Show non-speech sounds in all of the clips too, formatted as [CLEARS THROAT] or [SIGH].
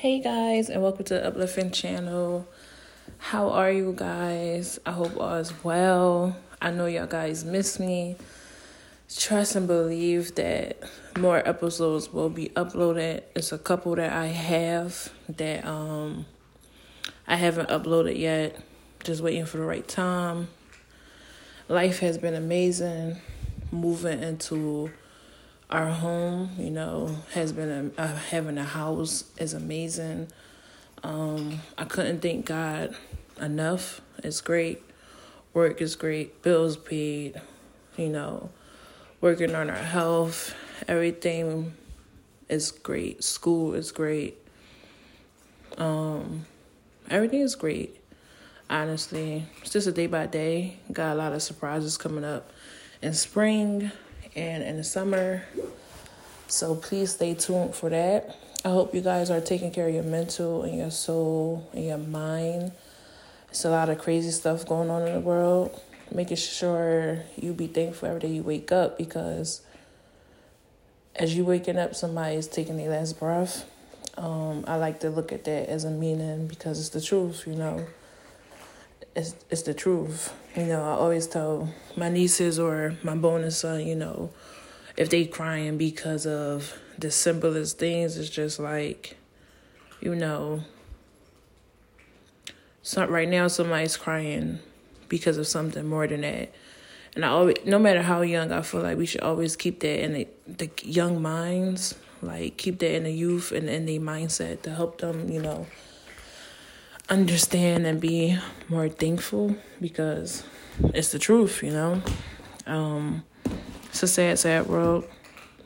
Hey guys, and welcome to the Uplifting Channel. How are you guys? I hope all is well. I know y'all guys miss me. Trust and believe that more episodes will be uploaded. It's a couple that I have that um I haven't uploaded yet. Just waiting for the right time. Life has been amazing. Moving into our home, you know, has been a, having a house is amazing. Um, I couldn't thank God enough. It's great. Work is great. Bills paid. You know, working on our health. Everything is great. School is great. Um, everything is great. Honestly, it's just a day by day. Got a lot of surprises coming up in spring and in the summer. So please stay tuned for that. I hope you guys are taking care of your mental and your soul and your mind. It's a lot of crazy stuff going on in the world. Making sure you be thankful every day you wake up because as you waking up, somebody is taking their last breath. Um, I like to look at that as a meaning because it's the truth, you know it's it's the truth. You know, I always tell my nieces or my bonus son, you know, if they crying because of the simplest things, it's just like, you know, so right now somebody's crying because of something more than that. And I always, no matter how young, I feel like we should always keep that in the, the young minds, like keep that in the youth and in the mindset to help them, you know, understand and be more thankful because it's the truth, you know. Um, it's a sad, sad world,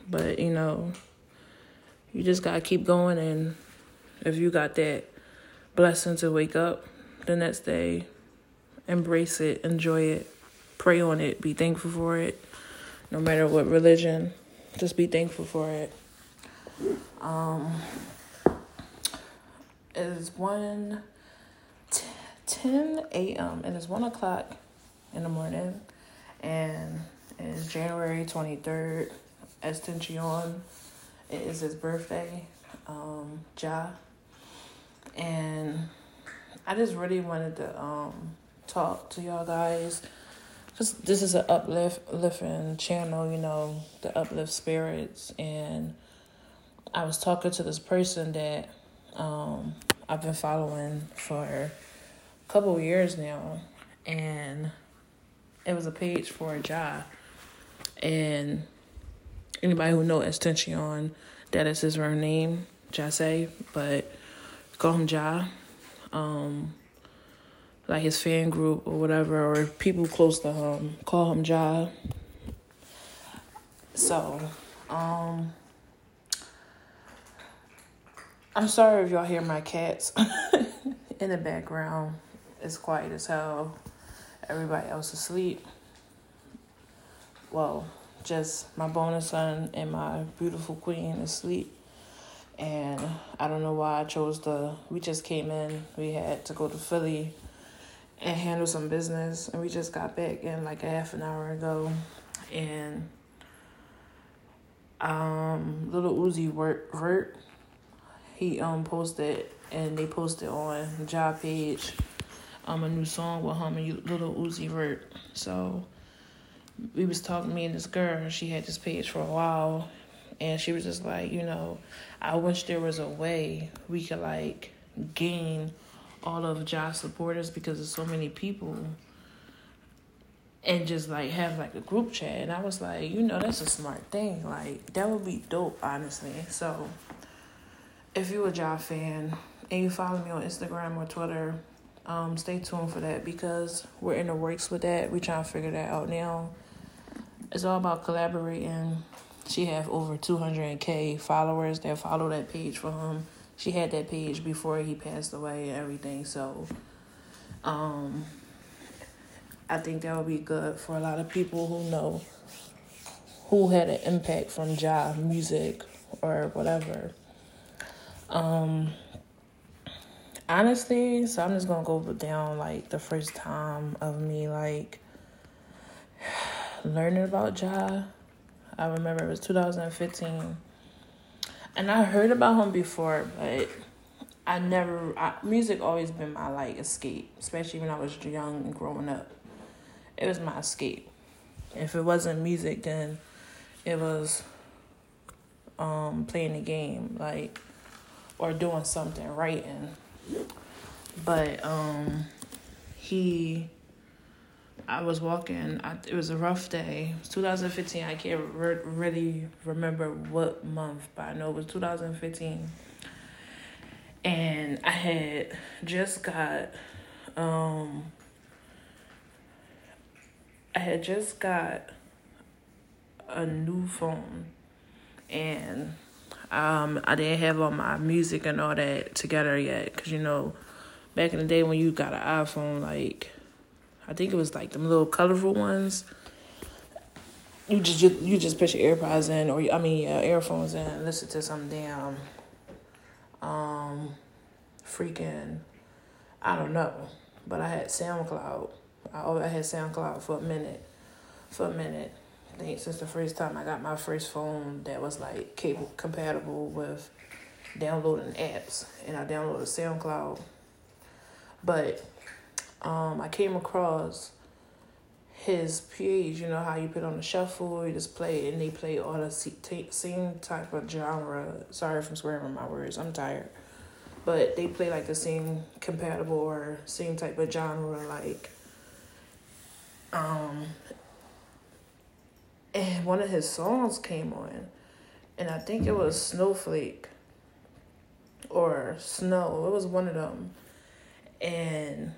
but you know, you just gotta keep going. And if you got that blessing to wake up the next day, embrace it, enjoy it, pray on it, be thankful for it. No matter what religion, just be thankful for it. Um, is one 10 a.m. and it's 1 o'clock in the morning and it's January 23rd. XXXTentacion. It is his birthday, um, Ja. And I just really wanted to um, talk to y'all guys. Because this is an uplift, lifting channel, you know, the uplift spirits. And I was talking to this person that um, I've been following for couple years now, and it was a page for a job. And anybody who know XXXTentacion, that is his real name, Jahseh, but call him Ja. Um, like his fan group or whatever, or people close to him call him Ja. So, um, I'm sorry if y'all hear my cats [LAUGHS] in the background. It's quiet as hell. Everybody else asleep. Well, just my bonus son and my beautiful queen asleep. And I don't know why I chose to. We just came in. We had to go to Philly and handle some business, and we just got back in like a half an hour ago. And um, little Uzi work Vert, he um posted and they posted on the Ja page um a new song with him and Lil Uzi Vert. So we was talking me and this girl. She had this page for a while, and she was just like, you know, I wish there was a way we could like gain all of Josh supporters because there's so many people. And just like have like a group chat, and I was like, you know, that's a smart thing. Like that would be dope, honestly. So, if you're a Ja fan and you follow me on Instagram or Twitter, um, stay tuned for that because we're in the works with that. We're trying to figure that out now. It's all about collaborating. She have over 200k followers that follow that page for him. She had that page before he passed away and everything. So, um, I think that would be good for a lot of people who know who had an impact from Ja music or whatever. Um, honestly, so I'm just gonna go down like the first time of me like [SIGHS] learning about Ja. I remember it was 2015, and I heard about him before, but I never I, music always been my like escape, especially when I was young and growing up. It was my escape. If it wasn't music, then it was um playing the game, like or doing something, writing. But um he I was walking. I, it was a rough day. It was 2015. I can't re- really remember what month, but I know it was 2015. And I had just got, um, I had just got a new phone, and um, I didn't have all my music and all that together yet. Cause you know, back in the day when you got an iPhone, like I think it was like them little colorful ones. You just you, you just put your AirPods in, or I mean uh, earphones in, and listen to some damn, um, freaking, I don't know, but I had SoundCloud. I I had SoundCloud for a minute, for a minute. Think since the first time I got my first phone that was like cable compatible with downloading apps, and I downloaded SoundCloud. But um, I came across his page. You know how you put on the shuffle, you just play, and they play all the same type of genre. Sorry if I'm swearing my words. I'm tired, but they play like the same compatible or same type of genre, like. Um, and one of his songs came on, and I think it was Snowflake or Snow. It was one of them, and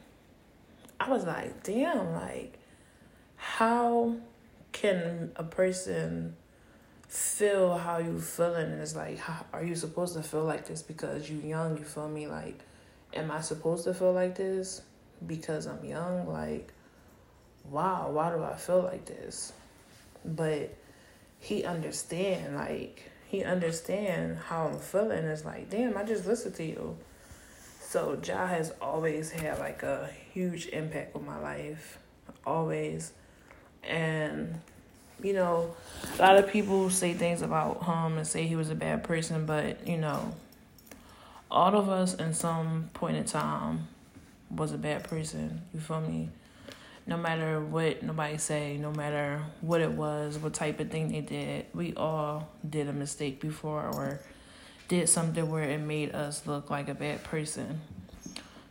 I was like, damn, like, how can a person feel how you feeling? And it's like, how, are you supposed to feel like this because you young? You feel me? Like, am I supposed to feel like this because I'm young? Like, wow, why do I feel like this? But he understand, like, he understand how I'm feeling. It's like, damn, I just listened to you. So Jah has always had like a huge impact on my life, always, and you know, a lot of people say things about him and say he was a bad person, but you know, all of us in some point in time was a bad person. You feel me? No matter what nobody say, no matter what it was, what type of thing they did, we all did a mistake before or did something where it made us look like a bad person.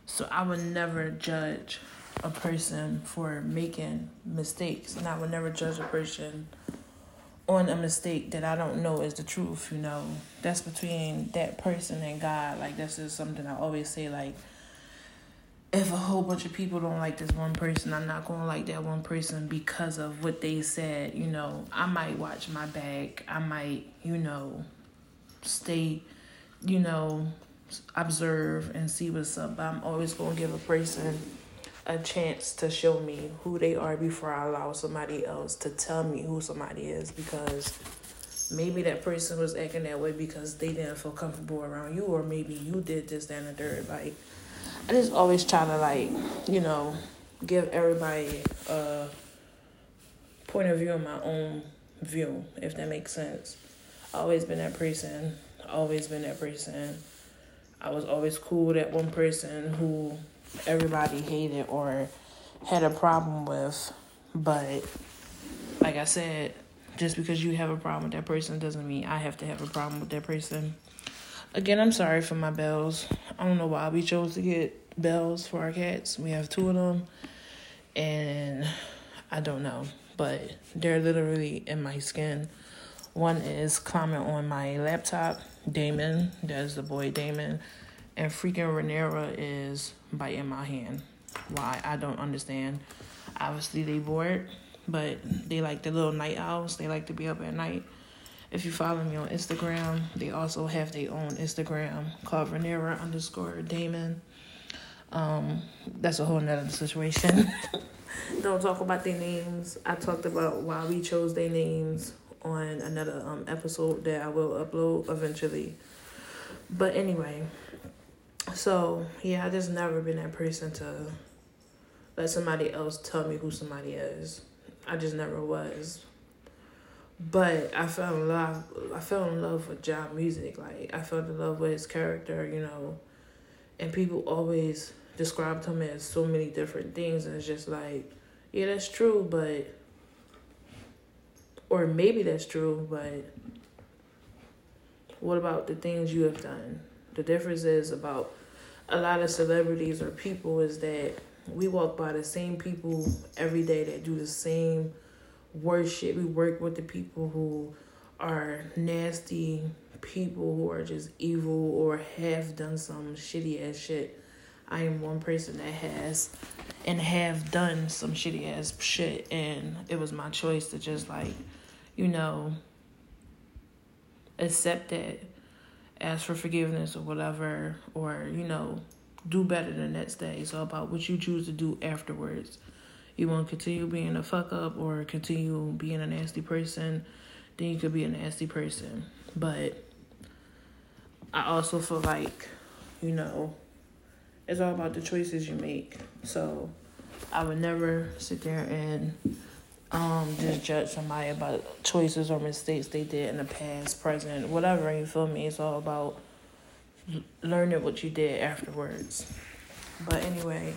So I would never judge a person for making mistakes, and I would never judge a person on a mistake that I don't know is the truth, you know. That's between that person and God. Like that's just something I always say like if a whole bunch of people don't like this one person, I'm not gonna like that one person because of what they said, you know. I might watch my back. I might, you know, stay, you know, observe and see what's up. But I'm always going to give a person a chance to show me who they are before I allow somebody else to tell me who somebody is because maybe that person was acting that way because they didn't feel comfortable around you or maybe you did this, that, and the third. Like, I just always try to, like, you know, give everybody a point of view of my own view, if that makes sense always been that person. Always been that person. I was always cool with that one person who everybody hated or had a problem with. But like I said, just because you have a problem with that person doesn't mean I have to have a problem with that person. Again, I'm sorry for my bells. I don't know why we chose to get bells for our cats. We have two of them, and I don't know, but they're literally in my skin. One is climbing on my laptop, Damon. That's the boy Damon. And freaking Renera is biting my hand. Why? I don't understand. Obviously, they bored, but they like the little night owls. They like to be up at night. If you follow me on Instagram, they also have their own Instagram called Renera underscore Damon. Um, that's a whole nother situation. [LAUGHS] Don't talk about their names. I talked about why we chose their names on another um episode that I will upload eventually. But anyway, so yeah, I just never been that person to let somebody else tell me who somebody is. I just never was. But I fell in love. I fell in love with Jah music. Like I fell in love with his character. You know, and people always described him as so many different things, and it's just like, yeah, that's true, but or maybe that's true, but what about the things you have done? The difference is about a lot of celebrities or people is that we walk by the same people every day that do the same worship. We work with the people who are nasty people who are just evil or have done some shitty ass shit. I am one person that has and have done some shitty ass shit and it was my choice to just like, you know, accept that, ask for forgiveness or whatever, or, you know, do better the next day. All about what you choose to do afterwards. You want to continue being a fuck up or continue being a nasty person, then you could be a nasty person. But I also feel like, you know, it's all about the choices you make. So I would never sit there and um just judge somebody about choices or mistakes they did in the past, present, whatever. You feel me? It's all about learning what you did afterwards. But anyway,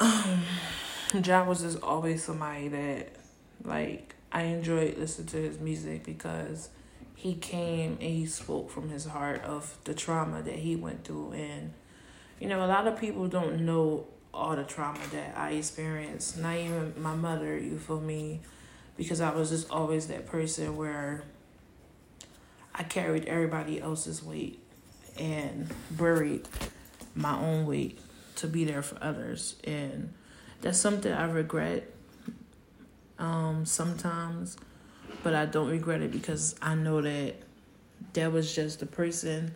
um, Ja was just always somebody that like I enjoyed listening to his music because he came and he spoke from his heart of the trauma that he went through. And you know a lot of people don't know all the trauma that I experienced. Not even my mother you feel me? Because I was just always that person where I carried everybody else's weight and buried my own weight to be there for others. And that's something I regret um sometimes but I don't regret it because I know that that was just the person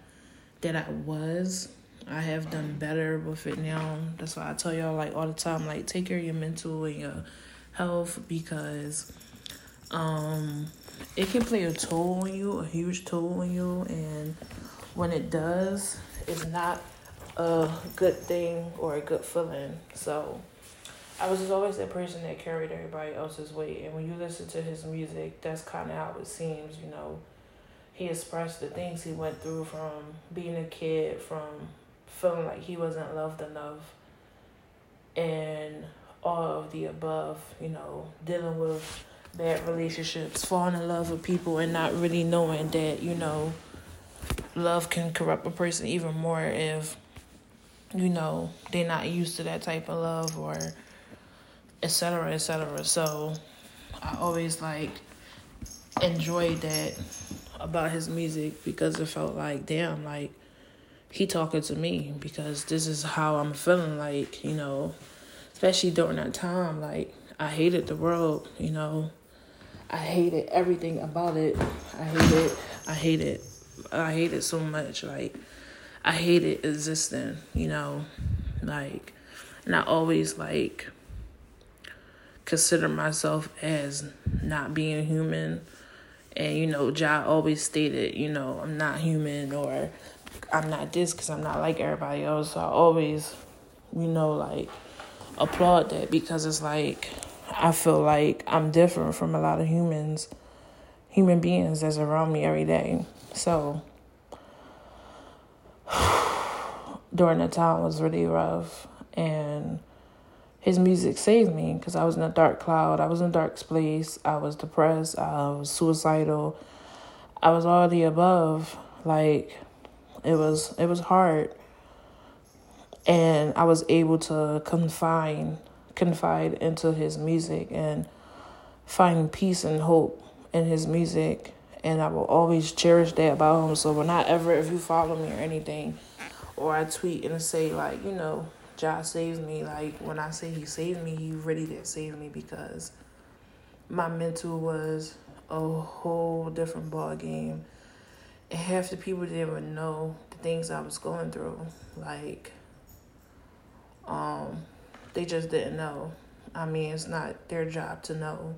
that I was. I have done better with it now. That's why I tell y'all like all the time, like take care of your mental and your health because um it can play a toll on you, a huge toll on you and when it does, it's not a good thing or a good feeling. So I was just always that person that carried everybody else's weight. And when you listen to his music, that's kind of how it seems, you know. He expressed the things he went through from being a kid, from feeling like he wasn't loved enough, and all of the above, you know, dealing with bad relationships, falling in love with people, and not really knowing that, you know, love can corrupt a person even more if, you know, they're not used to that type of love or etc etc so i always like enjoyed that about his music because it felt like damn like he talking to me because this is how i'm feeling like you know especially during that time like i hated the world you know. I hated everything about it. I hated i hated i hated so much like i hated existing you know like and i always like consider myself as not being human. And, you know, Ja always stated, you know, I'm not human or I'm not this because I'm not like everybody else. So I always, you know, like applaud that because it's like I feel like I'm different from a lot of humans, human beings that's around me every day. So [SIGHS] during the time was really rough and his music saved me because I was in a dark cloud. I was in a dark place. I was depressed. I was suicidal. I was all the above. Like it was it was hard. And I was able to confine confide into his music and find peace and hope in his music and I will always cherish that about him. So when I ever if you follow me or anything or I tweet and say like, you know, Ja saved me. Like when I say he saved me, he really did save me because my mental was a whole different ball game. And half the people didn't even know the things I was going through. Like, um, they just didn't know. I mean, it's not their job to know.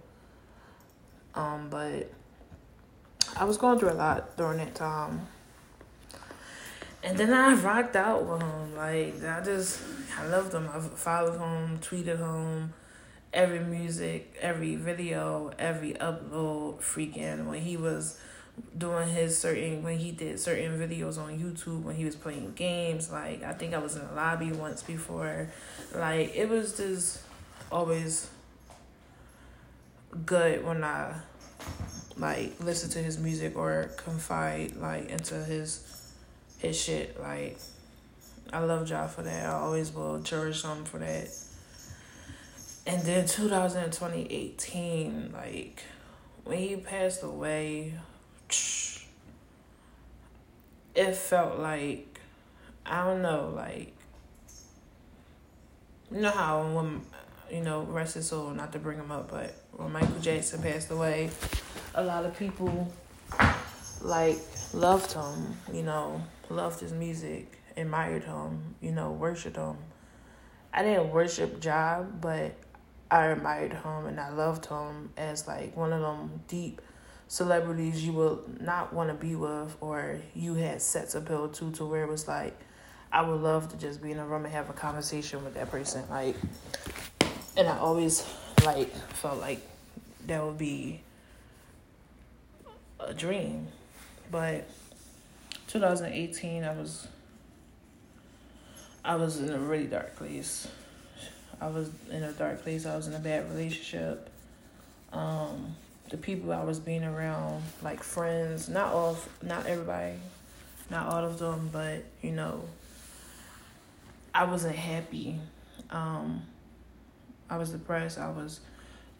Um, but I was going through a lot during that time. And then I rocked out with him. Like I just I loved him. I followed him, tweeted him, every music, every video, every upload, freaking when he was doing his certain when he did certain videos on YouTube when he was playing games. Like I think I was in the lobby once before. Like it was just always good when I like listen to his music or confide like into his his shit. Like I love Ja for that. I always will cherish him for that. And then 2018, like when he passed away, it felt like I don't know, like you know how when you know rest his soul, not to bring him up, but when Michael Jackson passed away, a lot of people like loved him, you know, loved his music, admired him, you know, worshipped him. I didn't worship Ja, but I admired him and I loved him as like one of them deep celebrities you would not want to be with or you had sets appeal to to where it was like I would love to just be in a room and have a conversation with that person like and I always like felt like that would be a dream but 2018 I was I was in a really dark place I was in a dark place I was in a bad relationship um the people I was being around, like friends, not all, not everybody, not all of them, but you know, I wasn't happy. Um, I was depressed. I was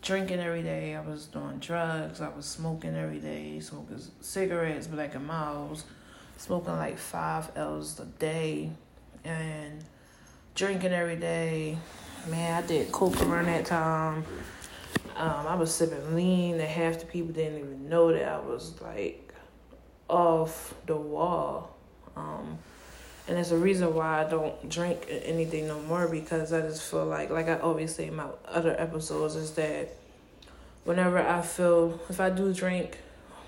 drinking every day. I was doing drugs. I was smoking every day, smoking cigarettes, Black and Milds, smoking like five L's a day, and drinking every day. Man, I did coke around that time. Um, I was sipping lean, and half the people didn't even know that I was like off the wall. Um, and there's a reason why I don't drink anything no more because I just feel like, like I always say in my other episodes, is that whenever I feel, if I do drink,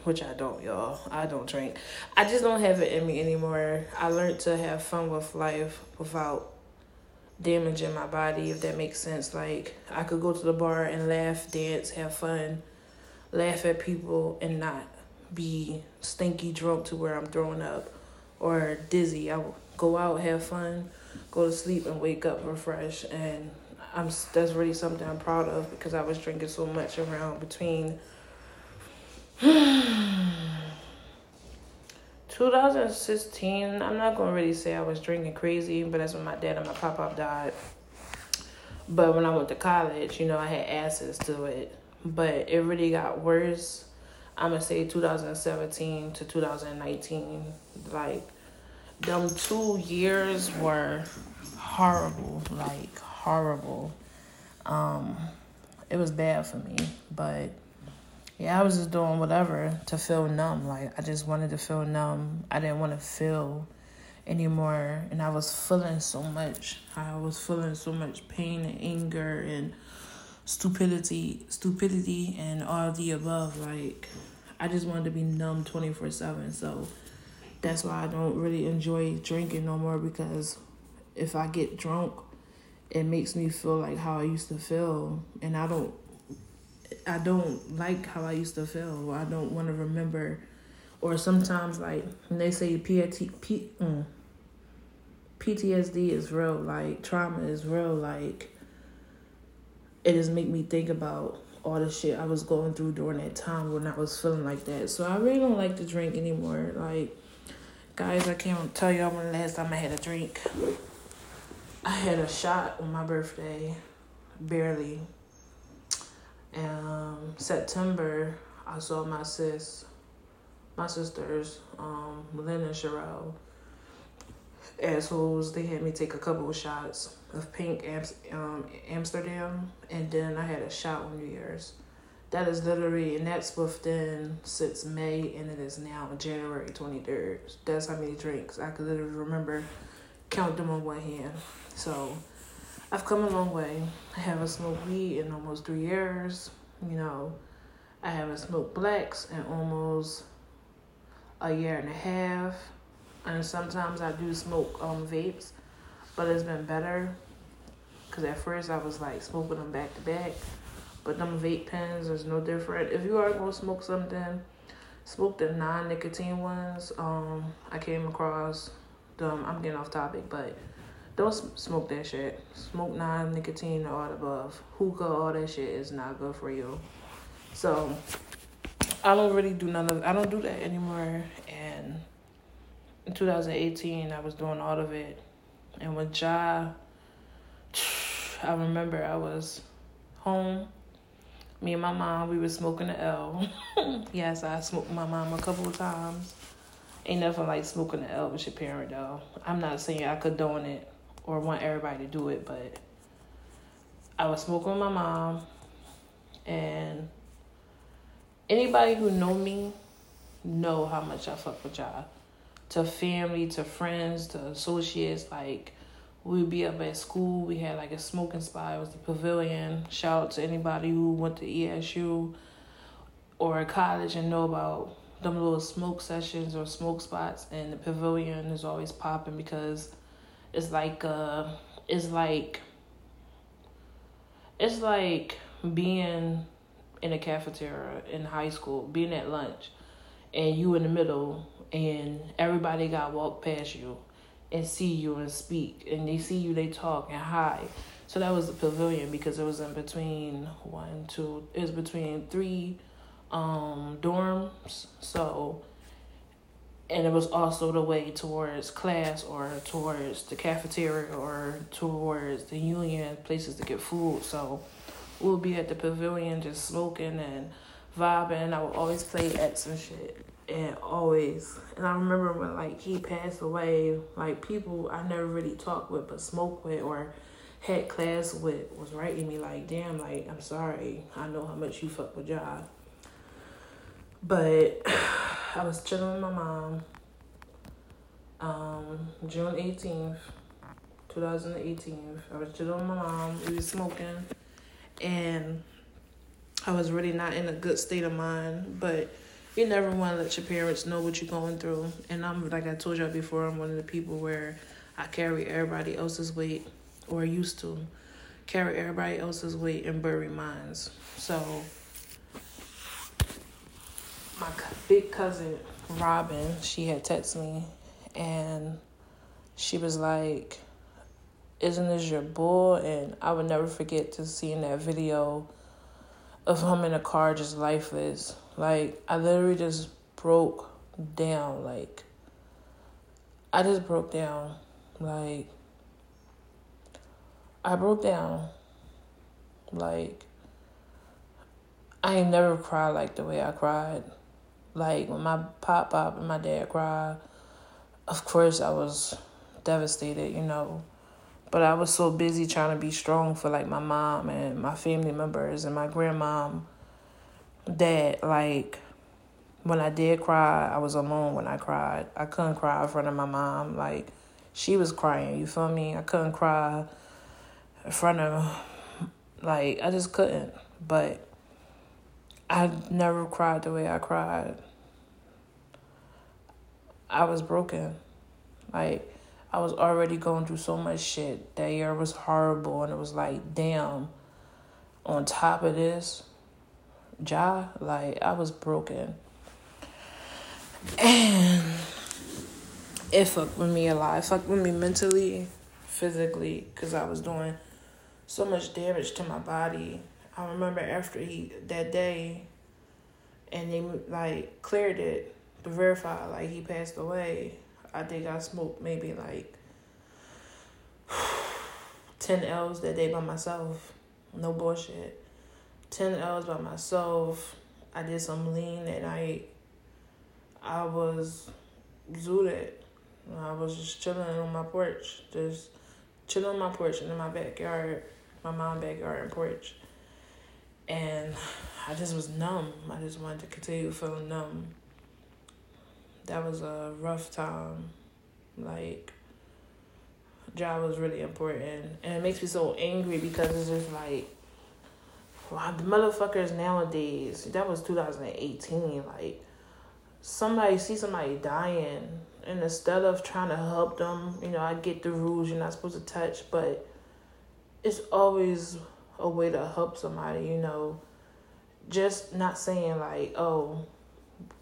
which I don't, y'all, I don't drink, I just don't have it in me anymore. I learned to have fun with life without damaging my body, if that makes sense. Like, I could go to the bar and laugh, dance, have fun, laugh at people, and not be stinky drunk to where I'm throwing up or dizzy. I go out, have fun, go to sleep, and wake up refreshed. And I'm that's really something I'm proud of because I was drinking so much around between 2016, I'm not gonna really say I was drinking crazy, but that's when my dad and my pop pop died. But when I went to college, you know, I had access to it. But it really got worse. I'm gonna say 2017 to 2019. Like, them two years were horrible. Like, horrible. Um, it was bad for me, but yeah, I was just doing whatever to feel numb. Like I just wanted to feel numb. I didn't want to feel anymore, and I was feeling so much. I was feeling so much pain and anger and stupidity, stupidity, and all the above. Like I just wanted to be numb twenty four seven. So that's why I don't really enjoy drinking no more because if I get drunk, it makes me feel like how I used to feel, and I don't I don't like how I used to feel. I don't want to remember. Or sometimes, like when they say PTSD, P, mm, PTSD is real, like trauma is real, like it just make me think about all the shit I was going through during that time when I was feeling like that. So I really don't like to drink anymore. Like, guys, I can't tell y'all when the last time I had a drink. I had a shot on my birthday, barely. Um, September, I saw my sis, my sisters, um, Lynn and Sherelle, assholes. They had me take a couple of shots of pink um, Amsterdam, and then I had a shot on New Year's. That is literally, and that's within since May, and it is now January 23rd. That's how many drinks. I could literally remember, count them on one hand. So, I've come a long way. I haven't smoked weed in almost three years. You know, I haven't smoked blacks in almost a year and a half. And sometimes I do smoke um vapes, but it's been better. Cause at first I was like smoking them back to back, but them vape pens is no different. If you are gonna smoke something, smoke the non nicotine ones. Um, I came across them. I'm getting off topic, but don't smoke that shit. Smoke non nicotine or all above. Hookah, all that shit is not good for you. So I don't really do none of. I don't do that anymore. And in 2018, I was doing all of it. And with Ja, I remember I was home. Me and my mom, we were smoking the L. [LAUGHS] yes, I smoked my mom a couple of times. Ain't nothing like smoking the L with your parent though. I'm not saying I condone it or want everybody to do it, but I was smoking with my mom and anybody who know me know how much I fuck with y'all. To family, to friends, to associates, like we'd be up at school. We had like a smoking spot. It was the pavilion. Shout out to anybody who went to ESU or college and know about them little smoke sessions or smoke spots. And the pavilion is always popping because it's like uh, it's like it's like being in a cafeteria in high school, being at lunch, and you in the middle, and everybody got walk past you and see you and speak and they see you they talk and hi so that was the pavilion because it was in between one two it was between three um dorms. So and it was also the way towards class or towards the cafeteria or towards the union places to get food so we'll be at the pavilion just smoking and vibing i would always play X and shit and always and I remember when like he passed away, like people I never really talked with but spoke with or had class with was writing me like, damn, like I'm sorry. I know how much you fuck with y'all. But I was chilling with my mom. Um, June eighteenth, two thousand eighteen. I was chilling with my mom. We was smoking and I was really not in a good state of mind, but you never want to let your parents know what you're going through. And I'm like I told y'all before, I'm one of the people where I carry everybody else's weight, or used to carry everybody else's weight and bury mine. So my big cousin Robin, she had texted me, and she was like, "Isn't this your boy?" And I would never forget to seeing that video of him in a car just lifeless like I literally just broke down. Like I just broke down. Like I broke down. Like I ain't never cried like the way I cried. Like when my pop pop and my dad cried, of course I was devastated, you know. But I was so busy trying to be strong for like my mom and my family members and my grandmom that like when I did cry, I was alone when I cried. I couldn't cry in front of my mom. Like she was crying, you feel me? I couldn't cry in front of like I just couldn't. But I never cried the way I cried. I was broken. Like I was already going through so much shit. That year was horrible and it was like, damn, on top of this, Ja, like I was broken. And it fucked with me a lot. It fucked with me mentally, physically, because I was doing so much damage to my body. I remember after he that day and they like cleared it to verify like he passed away. I think I smoked maybe like [SIGHS] ten L's that day by myself. No bullshit. 10 L's by myself. I did some lean that night. I was zooted. I was just chilling on my porch, just chilling on my porch and in my backyard, my mom backyard and porch. And I just was numb. I just wanted to continue feeling numb. That was a rough time. Like, Ja was really important. And it makes me so angry because it's just like, wow, the motherfuckers nowadays, that was 2018, like, somebody see somebody dying, and instead of trying to help them, you know, I get the rules you're not supposed to touch, but it's always a way to help somebody, you know, just not saying, like, oh,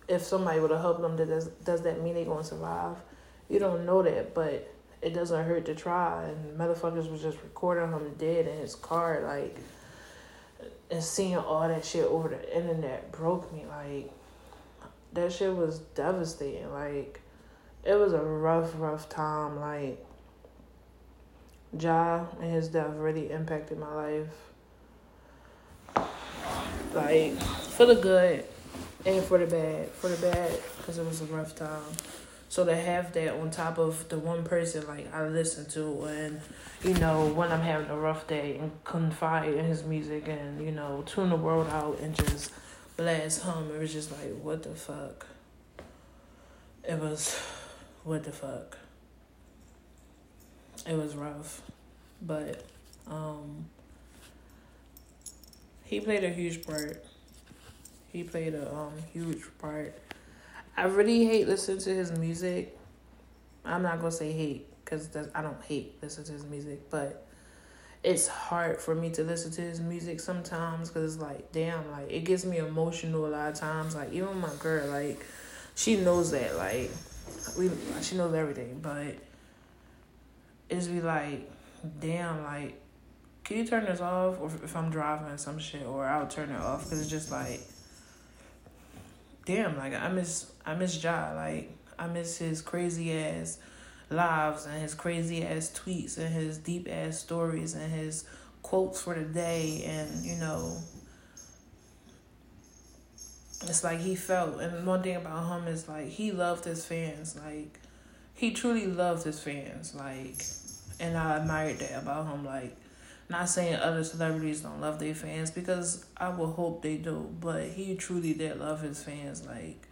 if somebody would have helped them, does does that mean they're gonna survive? You don't know that, but it doesn't hurt to try. And motherfuckers was just recording him dead in his car, like, and seeing all that shit over the internet broke me. Like, that shit was devastating. Like, it was a rough, rough time. Like, Ja and his death really impacted my life. Like, for the good and for the bad. For the bad, because it was a rough time. So to have that on top of the one person like I listen to and you know when I'm having a rough day and confide in his music and you know tune the world out and just blast hum, it was just like what the fuck. It was what the fuck. It was rough, but um he played a huge part. He played a um huge part I really hate listening to his music. I'm not gonna say hate because I don't hate listening to his music, but it's hard for me to listen to his music sometimes because it's like, damn, like it gets me emotional a lot of times. Like even my girl, like she knows that, like we, she knows everything, but it's be like, damn, like can you turn this off? Or if I'm driving some shit, or I'll turn it off because it's just like damn, like I miss I miss Ja. Like I miss his crazy ass lives and his crazy ass tweets and his deep ass stories and his quotes for the day and you know it's like he felt and one thing about him is like he loved his fans like he truly loved his fans like and I admired that about him like not saying other celebrities don't love their fans because I would hope they do, but he truly did love his fans. Like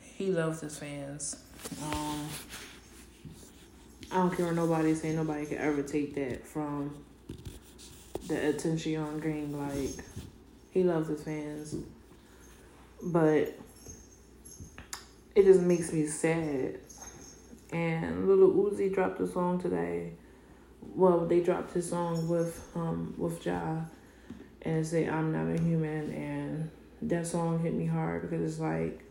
he loved his fans. Um, I don't care what nobody say. Nobody can ever take that from the attention on Green. Like he loves his fans, but it just makes me sad. And Lil Uzi dropped a song today. Well, they dropped his song with um with Ja and say I'm not a human. And that song hit me hard because it's like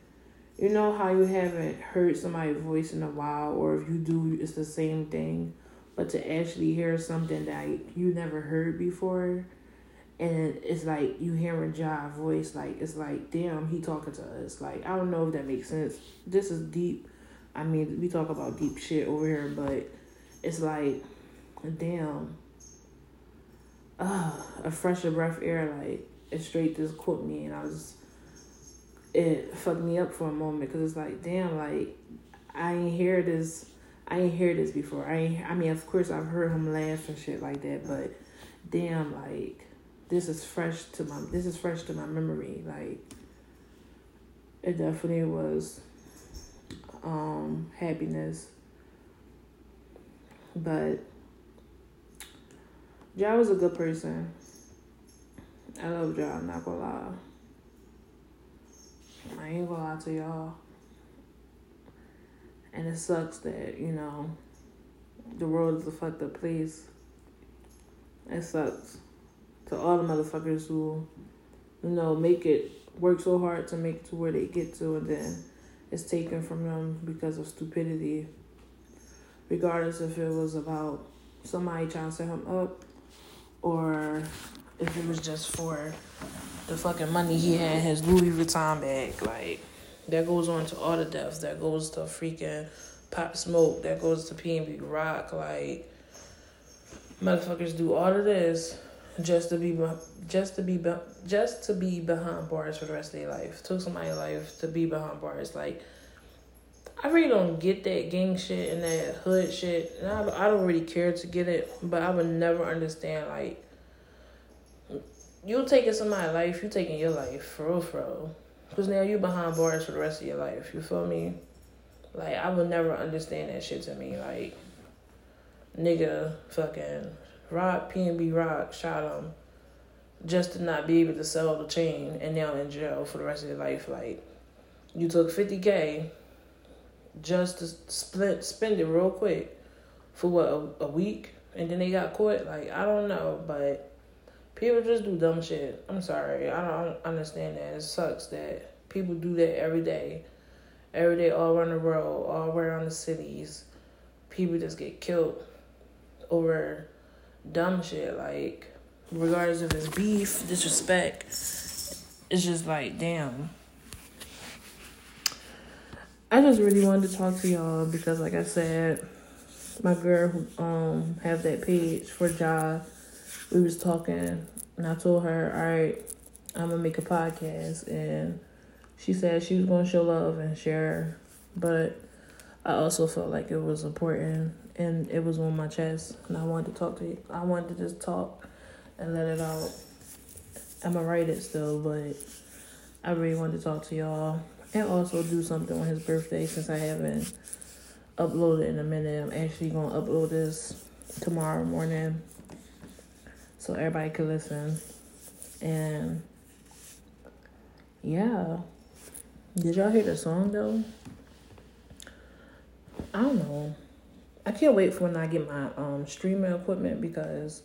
you know how you haven't heard somebody's voice in a while or if you do it's the same thing. But to actually hear something that you never heard before and it's like you hearing Ja voice like it's like damn he talking to us. Like I don't know if that makes sense. This is deep I mean we talk about deep shit over here but it's like damn, uh, a fresher breath air, like, it straight just caught me, and I was, it fucked me up for a moment, because it's like, damn, like, I ain't hear this, I ain't hear this before. I ain't, I mean, of course, I've heard him laugh and shit like that, but damn, like, this is fresh to my, this is fresh to my memory, like, it definitely was, um, happiness, but Ja was a good person. I love I'm not gonna lie. I ain't gonna lie to y'all. And it sucks that, you know, the world is a fucked up place. It sucks. To all the motherfuckers who, you know, make it work so hard to make it to where they get to and then it's taken from them because of stupidity. Regardless if it was about somebody trying to set him up or if it was just for the fucking money he had in his Louis Vuitton bag. Like, that goes on to all the deaths. That goes to freaking Pop Smoke. That goes to PNB Rock. Like, motherfuckers do all of this just to be just to be just to be behind bars for the rest of their life. Took somebody's life to be behind bars. Like, I really don't get that gang shit and that hood shit, and I, I don't really care to get it, but I would never understand like you taking somebody's life, you taking your life for real, for real, because now you behind bars for the rest of your life. You feel me? Like I would never understand that shit to me. Like nigga, fucking Rock PNB Rock shot him just to not be able to sell the chain, and now in jail for the rest of your life. Like you took fifty k just to split spend it real quick for what a, a week and then they got caught like i don't know but people just do dumb shit i'm sorry i don't understand that it sucks that People do that every day. Every day, all around the world, all around the cities. People just get killed over dumb shit. Like, regardless of his beef, disrespect. It's just like, damn. I just really wanted to talk to y'all because, like I said, my girl who um have that page for job, we was talking, and I told her, all right, I'm gonna make a podcast, and she said she was gonna show love and share, but I also felt like it was important and it was on my chest, and I wanted to talk to you. I wanted to just talk and let it out. I'm gonna write it still, but I really wanted to talk to y'all and also do something on his birthday since I haven't uploaded in a minute. I'm actually gonna upload this tomorrow morning so everybody can listen. And yeah. Did y'all hear the song though? I don't know. I can't wait for when I get my um streaming equipment because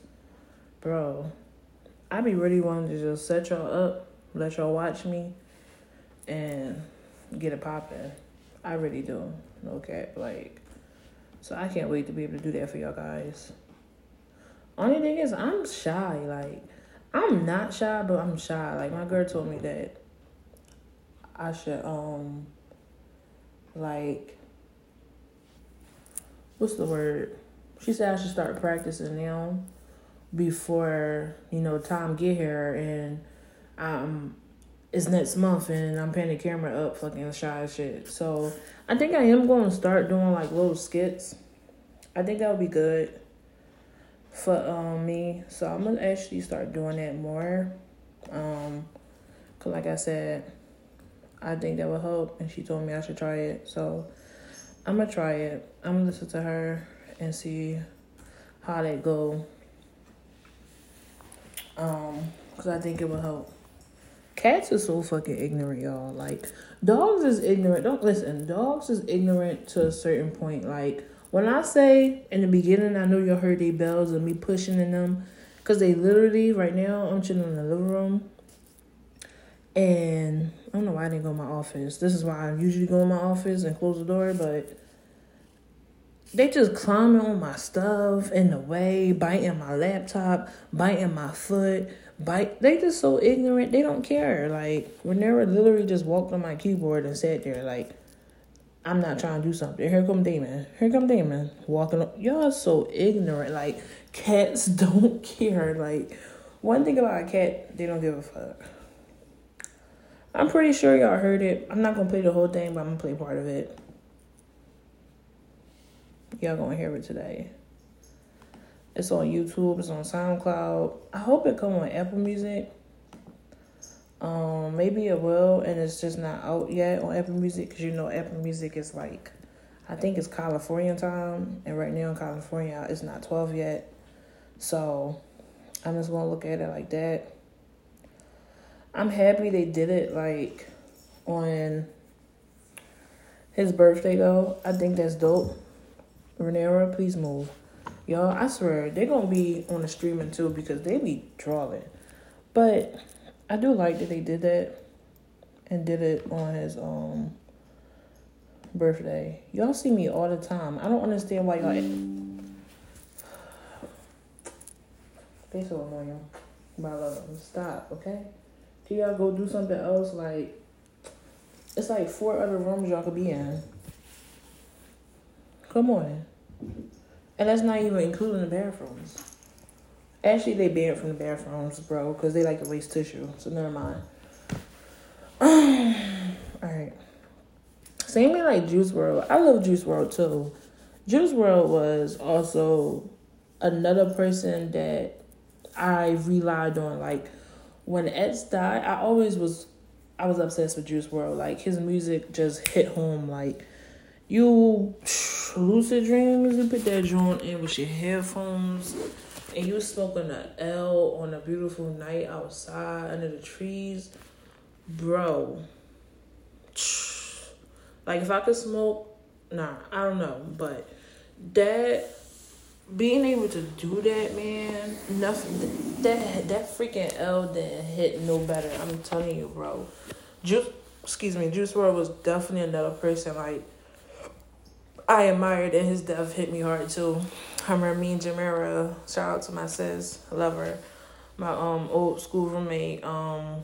bro, I be really wanting to just set y'all up, let y'all watch me and get it popping. I really do. Cap. Like, so I can't wait to be able to do that for y'all guys. Only thing is, I'm shy. Like, I'm not shy, but I'm shy. Like, my girl told me that I should, um, like, what's the word? She said I should start practicing now before, you know, time get here and um it's next month and I'm paying the camera up fucking shy shit. So I think I am going to start doing like little skits. I think that would be good for um me. So I'm gonna actually start doing that more. Um, cause like I said, I think that would help, and she told me I should try it. So I'm gonna try it. I'm gonna listen to her and see how that go. Um, cause I think it will help. Cats are so fucking ignorant, y'all. Like dogs is ignorant. Don't listen. Dogs is ignorant to a certain point. Like when I say in the beginning, I know y'all heard they bells and me pushing in them, cause they literally right now I'm chilling in the living room, and I don't know why I didn't go to my office. This is why I usually go in my office and close the door, but they just climbing on my stuff in the way, biting my laptop, biting my foot, bite. They just so ignorant. They don't care. Like Renera literally just walked on my keyboard and sat there like, I'm not trying to do something. Here come Damon. Here come Damon walking. Up. Y'all so ignorant. Like cats [LAUGHS] don't care. Like one thing about a cat, they don't give a fuck. I'm pretty sure y'all heard it. I'm not gonna play the whole thing, but I'm gonna play part of it. Y'all gonna hear it today. It's on YouTube. It's on SoundCloud. I hope it come on Apple Music. Um, maybe it will, and it's just not out yet on Apple Music because you know Apple Music is like, I think it's California time, and right now in California it's not twelve yet. So, I'm just gonna look at it like that. I'm happy they did it like on his birthday though. I think that's dope. Renera, please move. Y'all, I swear, they're gonna be on the streaming too because they be drawing. But I do like that they did that and did it on his um birthday. Y'all see me all the time. I don't understand why y'all they so annoying. My love, stop, okay? Can y'all go do something else? Like it's like four other rooms y'all could be in. Come on. And that's not even including the bathrooms. Actually, they banned from the bathrooms, bro, because they like to waste tissue. So never mind. [CLEARS THROAT] All right. Same thing like Juice WRLD. I love Juice WRLD too. Juice WRLD was also another person that I relied on. Like when X died, I always was I was obsessed with Juice WRLD. Like his music just hit home. Like you lucid dreams, you put that joint in with your headphones and you smoking an L on a beautiful night outside under the trees, bro. Like if I could smoke, nah, I don't know, but that being able to do that, man, nothing that that freaking L didn't hit no better. I'm telling you, bro. Just excuse me, Juice WRLD was definitely another person like I admired and his death hit me hard too. I remember me and Jamera, shout out to my sis, love her, my um old school roommate, um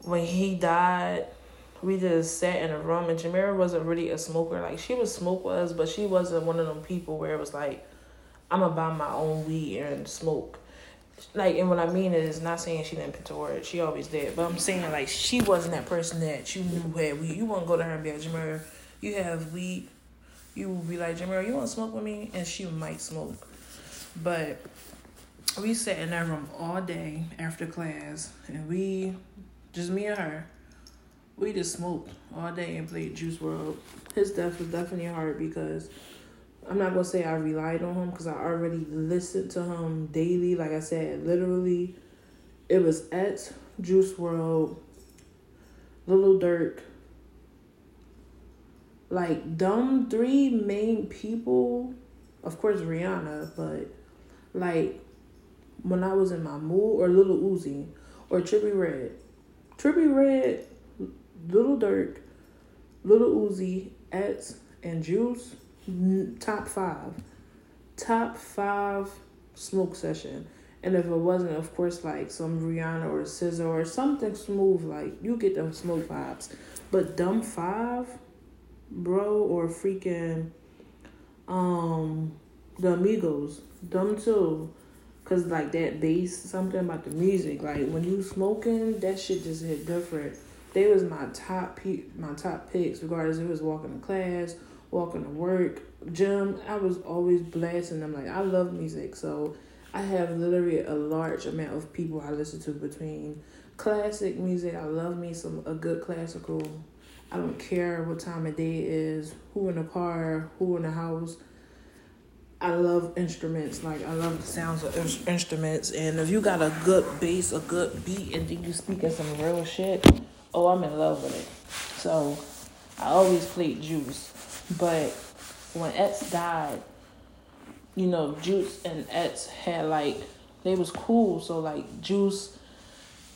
when he died, we just sat in a room and Jamera wasn't really a smoker. Like she was smoke was, but she wasn't one of them people where it was like, I'm gonna buy my own weed and smoke. Like and what I mean is not saying she didn't to work. She always did. But I'm saying like she wasn't that person that you knew had weed. You wouldn't go to her and be like, Jamera, you have weed. You will be like, Jamera, you wanna smoke with me? And she might smoke. But we sat in that room all day after class and we just me and her we just smoked all day and played Juice WRLD. His death was definitely hard because I'm not gonna say I relied on him because I already listened to him daily. Like I said, literally, it was at Juice WRLD, Lil Durk. Like dumb three main people, of course Rihanna, but like when I was in my mood or Lil Uzi or Trippie Redd. Trippie Redd, Lil Durk, Lil Uzi, X, and Juice, top five. Top five smoke session. And if it wasn't, of course, like some Rihanna or SZA or something smooth, like you get them smoke vibes. But Dumb Five, bro, or freaking um the Migos, Dumb too. Cause like that bass, something about the music. Like when you smoking, that shit just hit different they was my top pe- my top picks, regardless if it was walking to class, walking to work, gym. I was always blasting them. Like I love music, so I have literally a large amount of people I listen to between classic music. I love me some a good classical. I don't care what time of day it is, who in the car, who in the house. I love instruments. Like I love the sounds of instruments. And if you got a good bass, a good beat, and then you speaking some real shit, oh, I'm in love with it. So I always played Juice. But when X died, you know, Juice and X had like, they was cool. So like Juice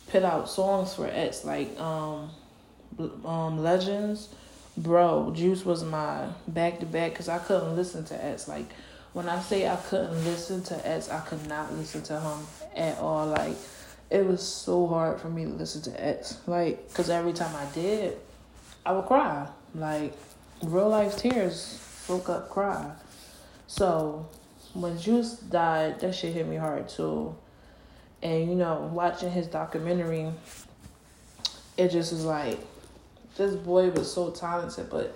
put out songs for X, like um, um, Legends. Bro, Juice was my back to back because I couldn't listen to X. Like, when I say I couldn't listen to X, I could not listen to him at all. Like, it was so hard for me to listen to X. Like, because every time I did, I would cry. Like, real life tears, woke up, cry. So, when Juice died, that shit hit me hard too. And, you know, watching his documentary, it just was like, this boy was so talented, but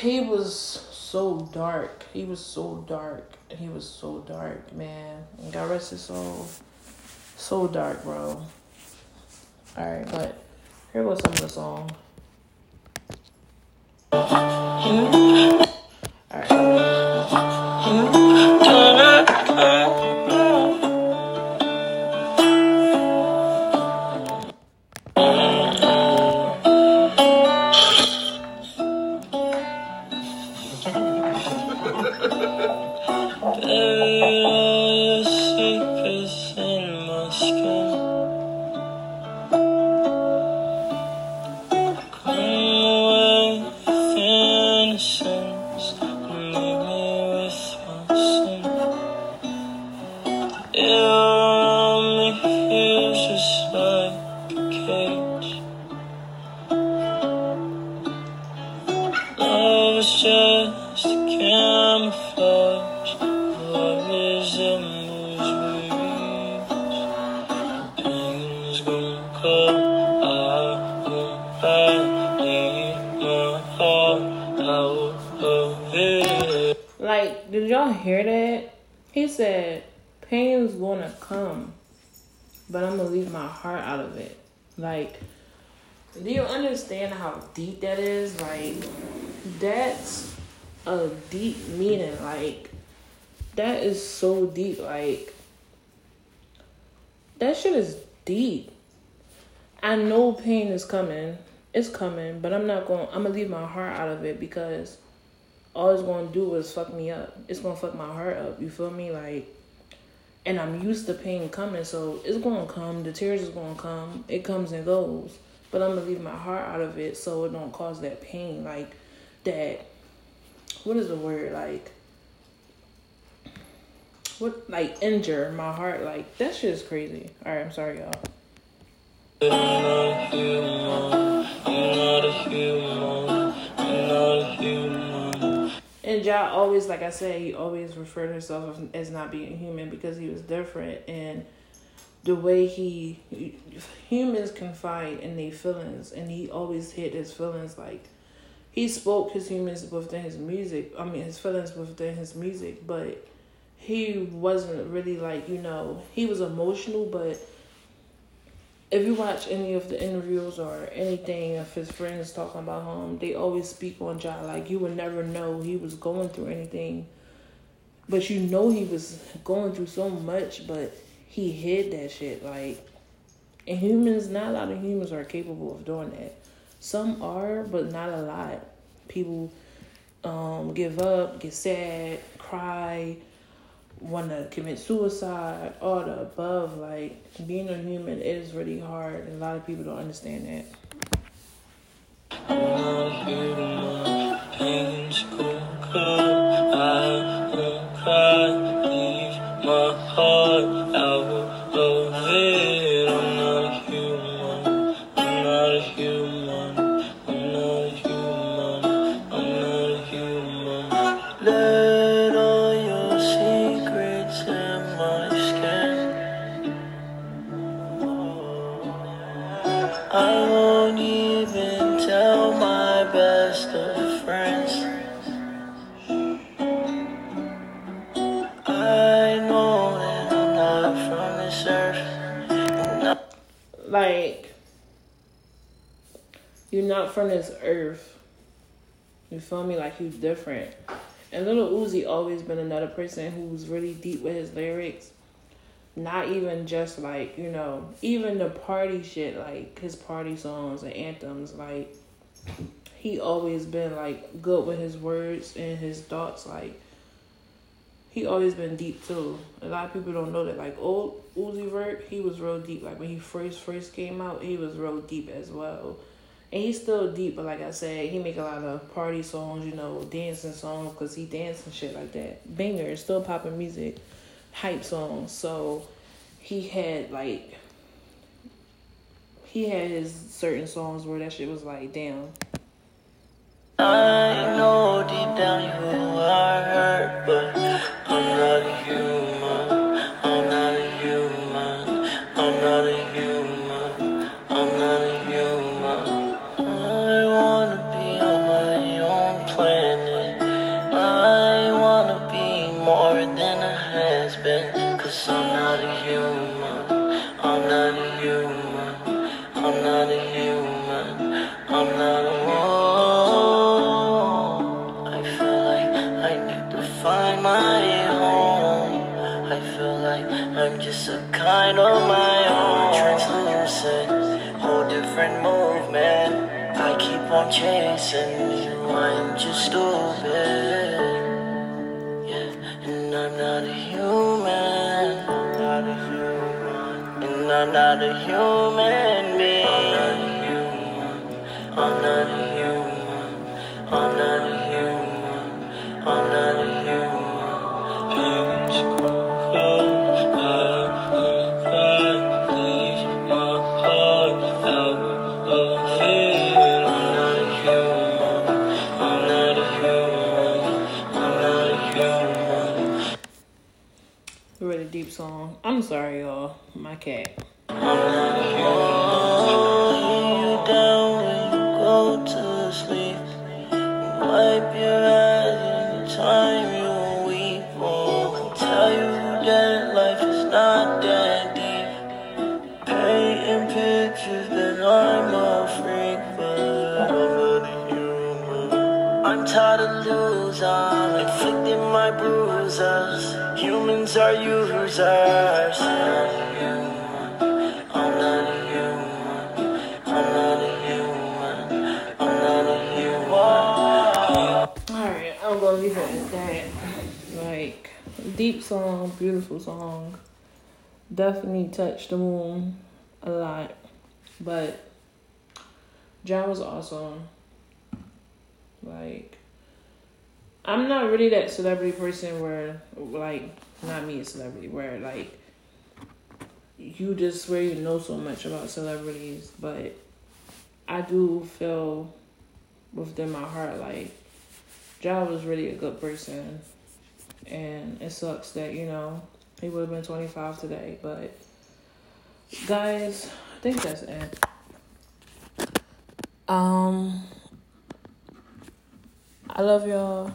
he was so dark. He was so dark. He was so dark, man. And God rest his soul. So dark, bro. Alright, but here goes some of the song. Deep that is. Like that's a deep meaning. Like that is so deep. Like that shit is deep. I know pain is coming. It's coming, but I'm not going. I'm gonna leave my heart out of it because all it's gonna do is fuck me up. It's gonna fuck my heart up. You feel me? Like and I'm used to pain coming, so it's gonna come. The tears is gonna come. It comes and goes, but I'm gonna leave my heart out of it so it don't cause that pain, like that. What is the word like? What like injure my heart? Like that shit is crazy. All right, I'm sorry, y'all. And Ja always, like I said, he always referred himself as not being human because he was different. And the way he, humans confide in their feelings, and he always hid his feelings. Like, he spoke his humans within his music, I mean, his feelings within his music, but he wasn't really like, you know, he was emotional, but if you watch any of the interviews or anything of his friends talking about him, they always speak on Ja like you would never know he was going through anything. But you know he was going through so much, but he hid that shit. Like and humans not a lot of humans are capable of doing that. Some are, but not a lot. People um, give up, get sad, cry, want to commit suicide, all the above. Like being a human is really hard, and a lot of people don't understand that. Not from this earth. You feel me? Like he's different. And Lil Uzi always been another person who's really deep with his lyrics. Not even just like, you know, even the party shit, like his party songs and anthems, like he always been like good with his words and his thoughts, like he always been deep too. A lot of people don't know that. Like old Uzi Vert, he was real deep. Like when he first first came out, he was real deep as well and he's still deep. But like I said, he make a lot of party songs, you know, dancing songs because he dance and shit like that. Bangers, still popping music, hype songs. So he had like he had his certain songs where that shit was like, damn. I know deep down you chasing you, I'm just stupid. Yeah, and I'm. Not a human. And I'm not a human definitely touched the moon a lot. But Ja was awesome. Like I'm not really that celebrity person where like not me a celebrity where like you just swear you know so much about celebrities, but I do feel within my heart like Ja was really a good person and it sucks that, you know, he would have been twenty five today, but guys, I think that's it. Um I love y'all.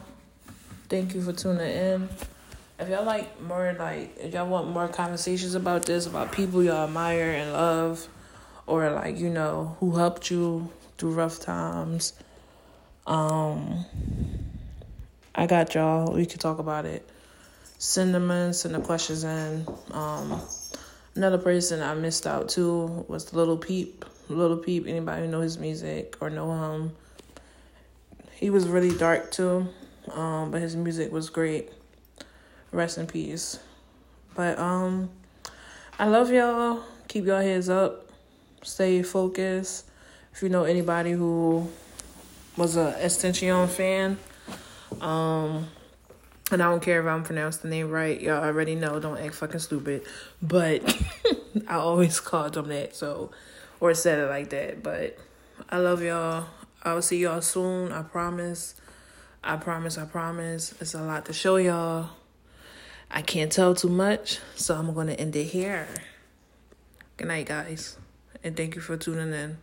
Thank you for tuning in. If y'all like more like if y'all want more conversations about this, about people y'all admire and love, or like, you know, who helped you through rough times. Um I got y'all. We could talk about it. Send them in, send the questions in. Um another person I missed out too was Lil Peep. Lil Peep, anybody who know his music or know him. He was really dark too um, but his music was great. Rest in peace. But um, I love y'all. Keep your heads up. Stay focused. If you know anybody who was a Extension fan, um, and I don't care if I'm pronounced the name right. Y'all already know. Don't act fucking stupid. But [LAUGHS] I always called them that. So, or said it like that. But I love y'all. I'll see y'all soon. I promise. I promise, I promise. It's a lot to show y'all. I can't tell too much, so I'm going to end it here. Good night, guys. And thank you for tuning in.